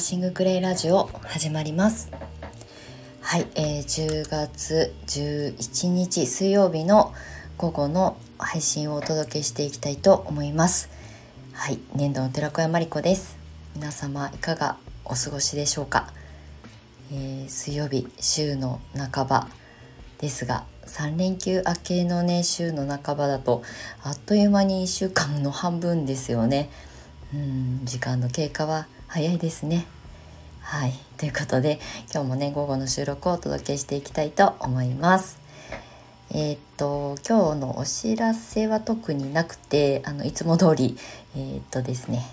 ーシングクレイラジオ始まります。はい、えー、10月11日水曜日の午後の配信をお届けしていきたいと思います。はい年度の寺子屋まりこです。皆様いかがお過ごしでしょうか、えー、水曜日週の半ばですが3連休明けのね週の半ばだとあっという間に1週間の半分ですよね。うん時間の経過は早いですね。はい。ということで今日もね午後の収録をお届けしていきたいと思います。えー、っと今日のお知らせは特になくてあのいつも通りえー、っとですね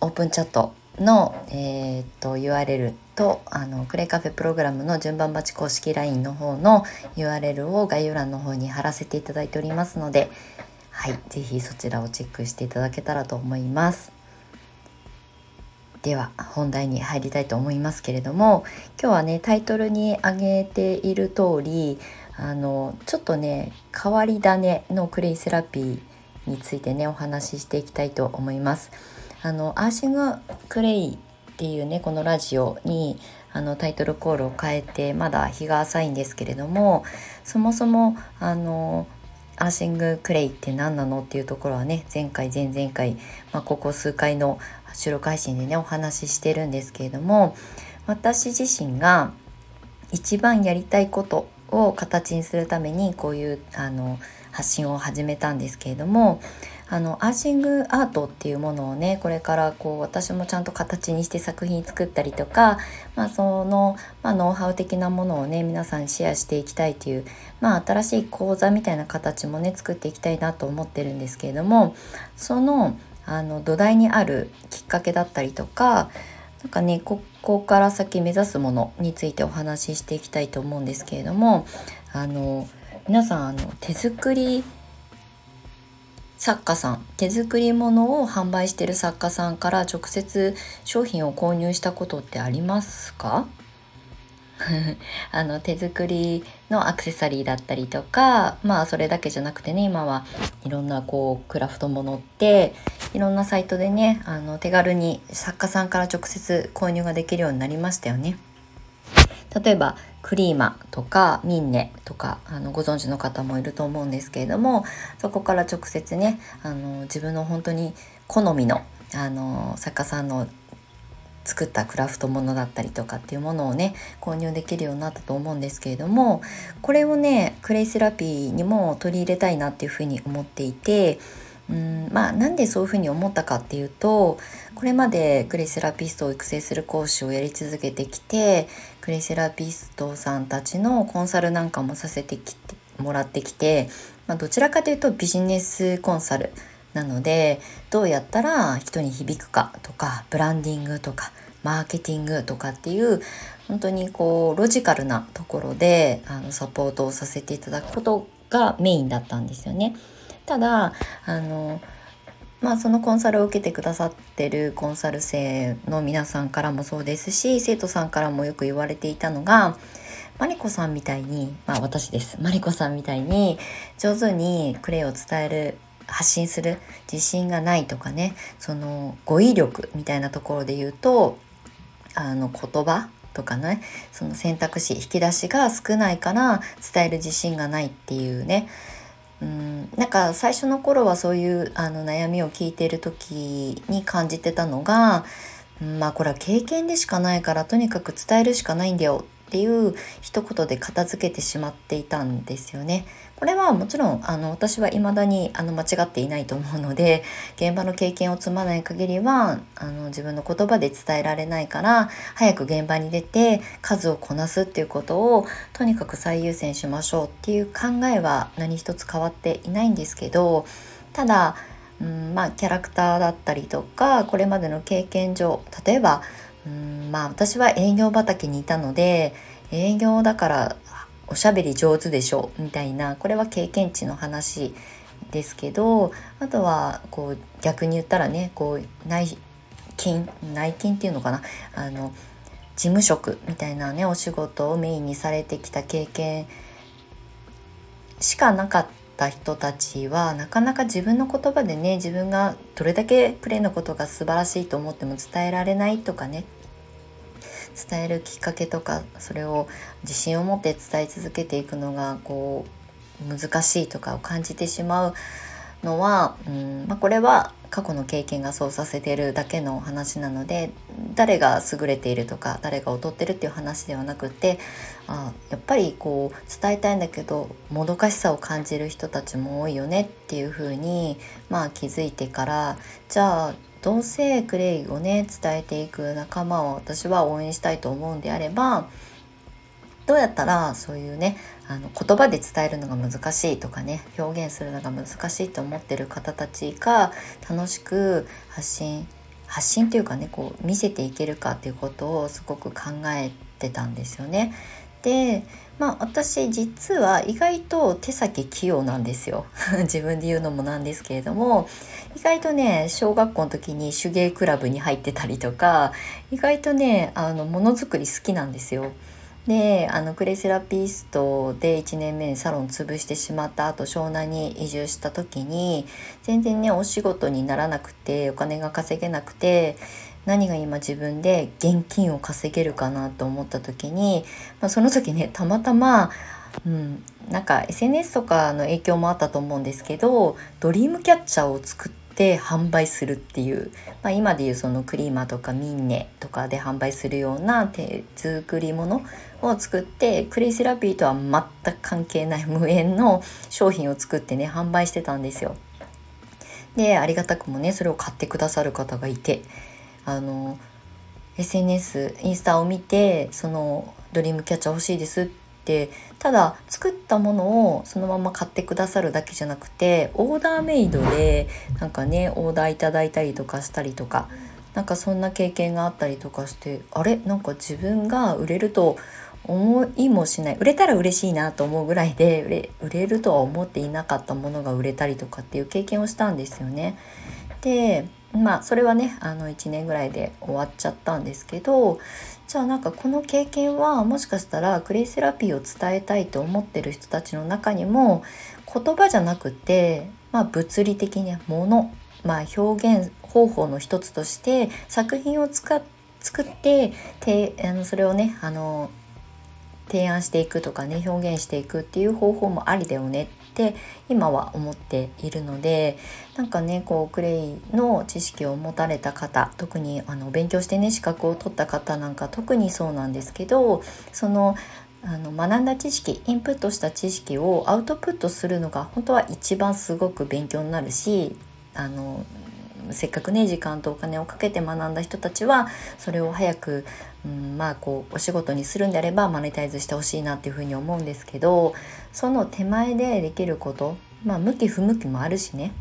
オープンチャットの、えー、っと URL とあのクレイカフェプログラムの順番待ち公式 LINE の方の URL を概要欄の方に貼らせていただいておりますのではい、ぜひそちらをチェックしていただけたらと思います。では本題に入りたいと思いますけれども今日はねタイトルに挙げている通りあのちょっとね変わり種のクレイセラピーについてねお話ししていきたいと思います。あのアーシングクレイっていうねこのラジオにあのタイトルコールを変えてまだ日が浅いんですけれどもそもそもあのアーシングクレイって何なのっていうところはね前回前々回、まあ、ここ数回の収録配信でねお話ししてるんですけれども私自身が一番やりたいことを形にするためにこういうあの発信を始めたんですけれどもあのアーシングアートっていうものをねこれからこう私もちゃんと形にして作品作ったりとか、まあ、その、まあ、ノウハウ的なものをね皆さんにシェアしていきたいという、まあ、新しい講座みたいな形もね作っていきたいなと思ってるんですけれどもそのあの土台にあるきっかけだったりとかなんかねここから先目指すものについてお話ししていきたいと思うんですけれどもあの皆さんあの手作り作家さん手作り物を販売してる作家さんから直接商品を購入したことってありますか？あの手作りのアクセサリーだったりとかまあそれだけじゃなくてね今はいろんなこうクラフトものっていろんなサイトでねあの手軽に作家さんから直接購入ができるようになりましたよね。例えばクリーマとかミンネとかあのご存知の方もいると思うんですけれどもそこから直接ねあの自分の本当に好みのあの作家さんの作ったクラフトものだったりとかっていうものをね購入できるようになったと思うんですけれどもこれをねクレイセラピーにも取り入れたいなっていうふうに思っていてうんまあなんでそういうふうに思ったかっていうとこれまでクレイセラピストを育成する講師をやり続けてきてクレイセラピストさんたちのコンサルなんかもさせてきてもらってきて、まあ、どちらかというとビジネスコンサルなのでどうやったら人に響くかとかブランディングとかマーケティングとかっていう本当にこうロジカルなところであのサポートをさせていただくことがメインだったんですよね。ただあのまあそのコンサルを受けてくださってるコンサル生の皆さんからもそうですし生徒さんからもよく言われていたのがマリコさんみたいにまあ私です。マリコさんみたいに上手にクレイを伝える発信する自信がないとかねその語彙力みたいなところで言うとあの言葉とかねその選択肢引き出しが少ないから伝える自信がないっていうねうん。なんか最初の頃はそういうあの悩みを聞いている時に感じてたのがまあこれは経験でしかないからとにかく伝えるしかないんだよっていう一言で片付けてしまっていたんですよね。これはもちろんあの私は未だにあの間違っていないと思うので現場の経験を積まない限りはあの自分の言葉で伝えられないから早く現場に出て数をこなすっていうことをとにかく最優先しましょうっていう考えは何一つ変わっていないんですけどただうんまあキャラクターだったりとかこれまでの経験上例えばうんまあ私は営業畑にいたので営業だからおしゃべり上手でしょみたいなこれは経験値の話ですけどあとはこう逆に言ったらねこう内勤内勤っていうのかなあの事務職みたいなねお仕事をメインにされてきた経験しかなかっった人たちはなかなか自分の言葉でね自分がどれだけプレイのことが素晴らしいと思っても伝えられないとかね。伝えるきっかけとかそれを自信を持って伝え続けていくのがこう難しいとかを感じてしまうのは、うんまあ、これは過去の経験がそうさせてるだけの話なので誰が優れているとか誰が劣ってるっていう話ではなくてあやっぱりこう伝えたいんだけどもどかしさを感じる人たちも多いよねっていうふうに、まあ、気づいてからじゃあ同性クレイをね伝えていく仲間を私は応援したいと思うんであればどうやったらそういうねあの言葉で伝えるのが難しいとかね表現するのが難しいと思ってる方たちが楽しく発信発信というかねこう見せていけるかっていうことをすごく考えてたんですよね。でまあ私実は意外と手先器用なんですよ 自分で言うのもなんですけれども意外とね小学校の時に手芸クラブに入ってたりとか意外とねあのものづくり好きなんですよ。であのクレセラピストで1年目にサロン潰してしまった後湘南に移住した時に全然ねお仕事にならなくてお金が稼げなくて何が今自分で現金を稼げるかなと思った時に、まあ、その時ねたまたま、うん、なんか SNS とかの影響もあったと思うんですけどドリームキャッチャーを作ってて販売するっていう、まあ、今でいうそのクリーマーとかミンネとかで販売するような手作り物を作ってクレイセラピーとは全く関係ない無縁の商品を作ってね販売してたんですよ。でありがたくもねそれを買ってくださる方がいてあの SNS インスタを見てそのドリームキャッチャー欲しいですってってただ作ったものをそのまま買ってくださるだけじゃなくてオーダーメイドでなんかねオーダーいただいたりとかしたりとかなんかそんな経験があったりとかしてあれ？なんか自分が売れると思いもしない売れたら嬉しいなと思うぐらいで売れ売れるとは思っていなかったものが売れたりとかっていう経験をしたんですよね。でまあそれはねあの1年ぐらいで終わっちゃったんですけどじゃあなんかこの経験はもしかしたらクレイセラピーを伝えたいと思ってる人たちの中にも言葉じゃなくて、まあ、物理的にもの、まあ、表現方法の一つとして作品を使っ作っててあのそれをねあの提案していくとかね表現していくっていう方法もありだよねって今は思っているのでなんかねこうクレイの知識を持たれた方特にあの勉強してね資格を取った方なんか特にそうなんですけどそのあの学んだ知識インプットした知識をアウトプットするのが本当は一番すごく勉強になるしあのせっかくね時間とお金をかけて学んだ人たちはそれを早く、うん、まあこうお仕事にするんであればマネタイズしてほしいなっていうふうに思うんですけどその手前でできることまあ向き不向きもあるしね。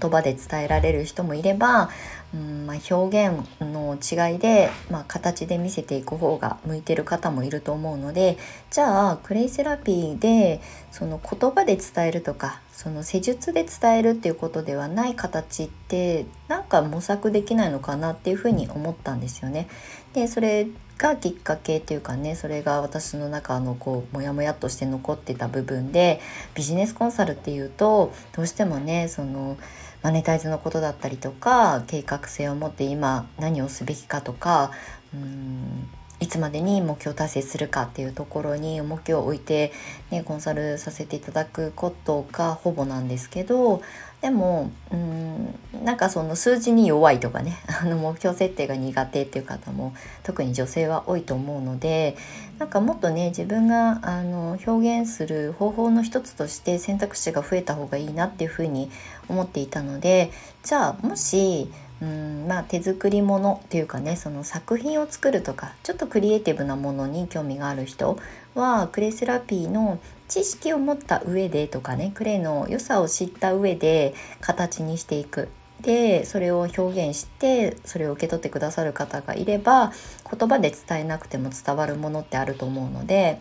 言葉で伝えられる人もいれば、うんまあ、表現の違いで、まあ、形で見せていく方が向いてる方もいると思うのでじゃあクレイセラピーでその言葉で伝えるとかその施術で伝えるっていうことではない形ってなんか模索できないのかなっていうふうに思ったんですよね。でそれがきっかけっていうかねそれが私の中のこうモヤモヤとして残ってた部分でビジネスコンサルっていうとどうしてもねそのマネタイズのことだったりとか計画性を持って今何をすべきかとかうんいつまでに目標達成するかっていうところに重きを置いて、ね、コンサルさせていただくことがほぼなんですけどでもうんなんかその数字に弱いとかね あの目標設定が苦手っていう方も特に女性は多いと思うのでなんかもっとね自分があの表現する方法の一つとして選択肢が増えた方がいいなっていうふうに思っていたのでじゃあもしうんまあ、手作りものっていうかねその作品を作るとかちょっとクリエイティブなものに興味がある人はクレイセラピーの知識を持った上でとかねクレイの良さを知った上で形にしていく。でそれを表現してそれを受け取ってくださる方がいれば言葉で伝えなくても伝わるものってあると思うので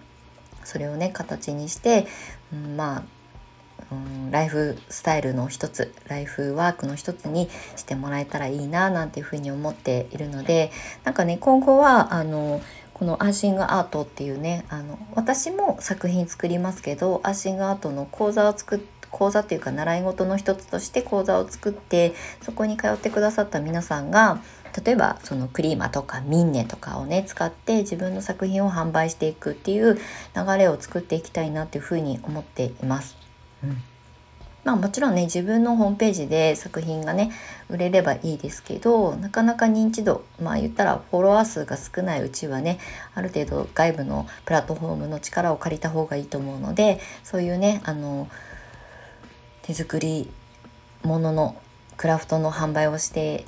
それをね形にして、うん、まあうんライフスタイルの一つライフワークの一つにしてもらえたらいいななんていうふうに思っているのでなんかね今後はあのこのアーシングアートっていうねあの私も作品作りますけどアーシングアートの講座を作っ講座っていうか習い事の一つとして講座を作ってそこに通ってくださった皆さんが例えばそのクリーマとかミンネとかをね使って自分の作品を販売していくっていう流れを作っていきたいなっていうふうに思っています。うんまあもちろんね自分のホームページで作品がね売れればいいですけどなかなか認知度まあ言ったらフォロワー数が少ないうちはねある程度外部のプラットフォームの力を借りた方がいいと思うのでそういうねあの手作りもののクラフトの販売をして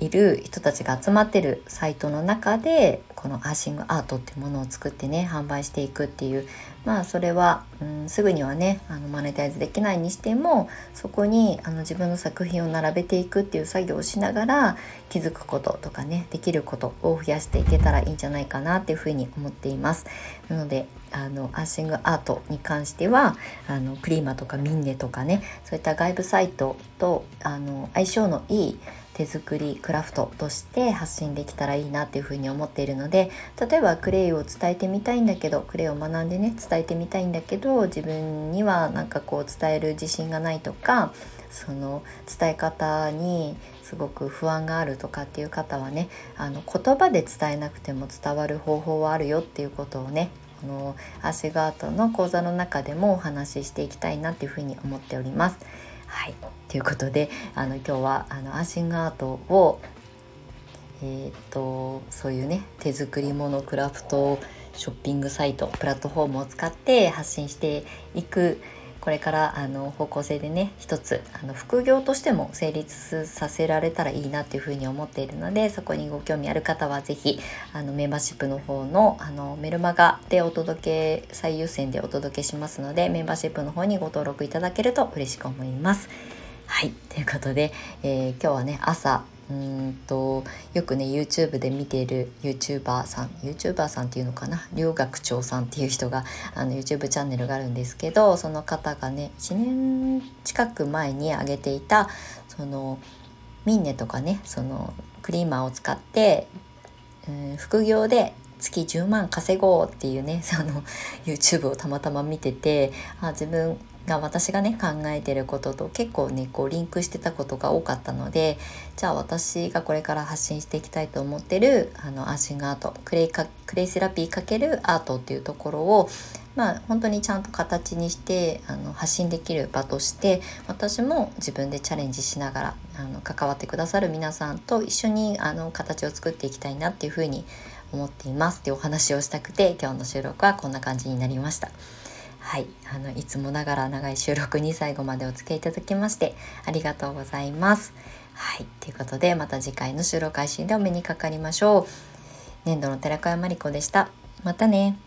いる人たちが集まってるサイトの中でこのアーシングアートっていうものを作ってね販売していくっていうまあそれは、うん、すぐにはねあのマネタイズできないにしてもそこにあの自分の作品を並べていくっていう作業をしながら気づくこととかねできることを増やしていけたらいいんじゃないかなっていうふうに思っています。なのであのアーシングアートに関してはあのクリーマとかミンネとかねそういった外部サイトとあの相性のいい手作りクラフトとして発信できたらいいなっていうふうに思っているので例えばクレイを伝えてみたいんだけどクレイを学んでね伝えてみたいんだけど自分にはなんかこう伝える自信がないとかその伝え方にすごく不安があるとかっていう方はねあの言葉で伝えなくても伝わる方法はあるよっていうことをねこのアシガートの講座の中でもお話ししていきたいなっていうふうに思っております。はい。ということであの今日はあのアーシングアートをえー、っとそういうね手作りものクラフトショッピングサイトプラットフォームを使って発信していくこれからあの方向性でね一つあの副業としても成立させられたらいいなっていうふうに思っているのでそこにご興味ある方は是非あのメンバーシップの方のあのメルマガでお届け最優先でお届けしますのでメンバーシップの方にご登録いただけると嬉しく思います。はいということで、えー、今日はね朝うんとよくね YouTube で見ている YouTuber さん YouTuber さんっていうのかな？両学長さんっていう人があの YouTube チャンネルがあるんですけどその方がね1年近く前に上げていたそのミンネとかねそのクリーマーを使って、うん、副業で月10万稼ごうっていうねその YouTube をたまたま見ててあ自分が私がね考えてることと結構ねこうリンクしてたことが多かったのでじゃあ私がこれから発信していきたいと思ってるあのアーシングアートクレイかクレイセラピー×アートっていうところをまあ本当にちゃんと形にしてあの発信できる場として私も自分でチャレンジしながらあの関わってくださる皆さんと一緒にあの形を作っていきたいなっていうふうに思っていますっていうお話をしたくて今日の収録はこんな感じになりました。はいあのいつもながら長い収録に最後までお付き合いいただきましてありがとうございます。はいということでまた次回の収録配信でお目にかかりましょう。年度の寺川真理子でした。またね。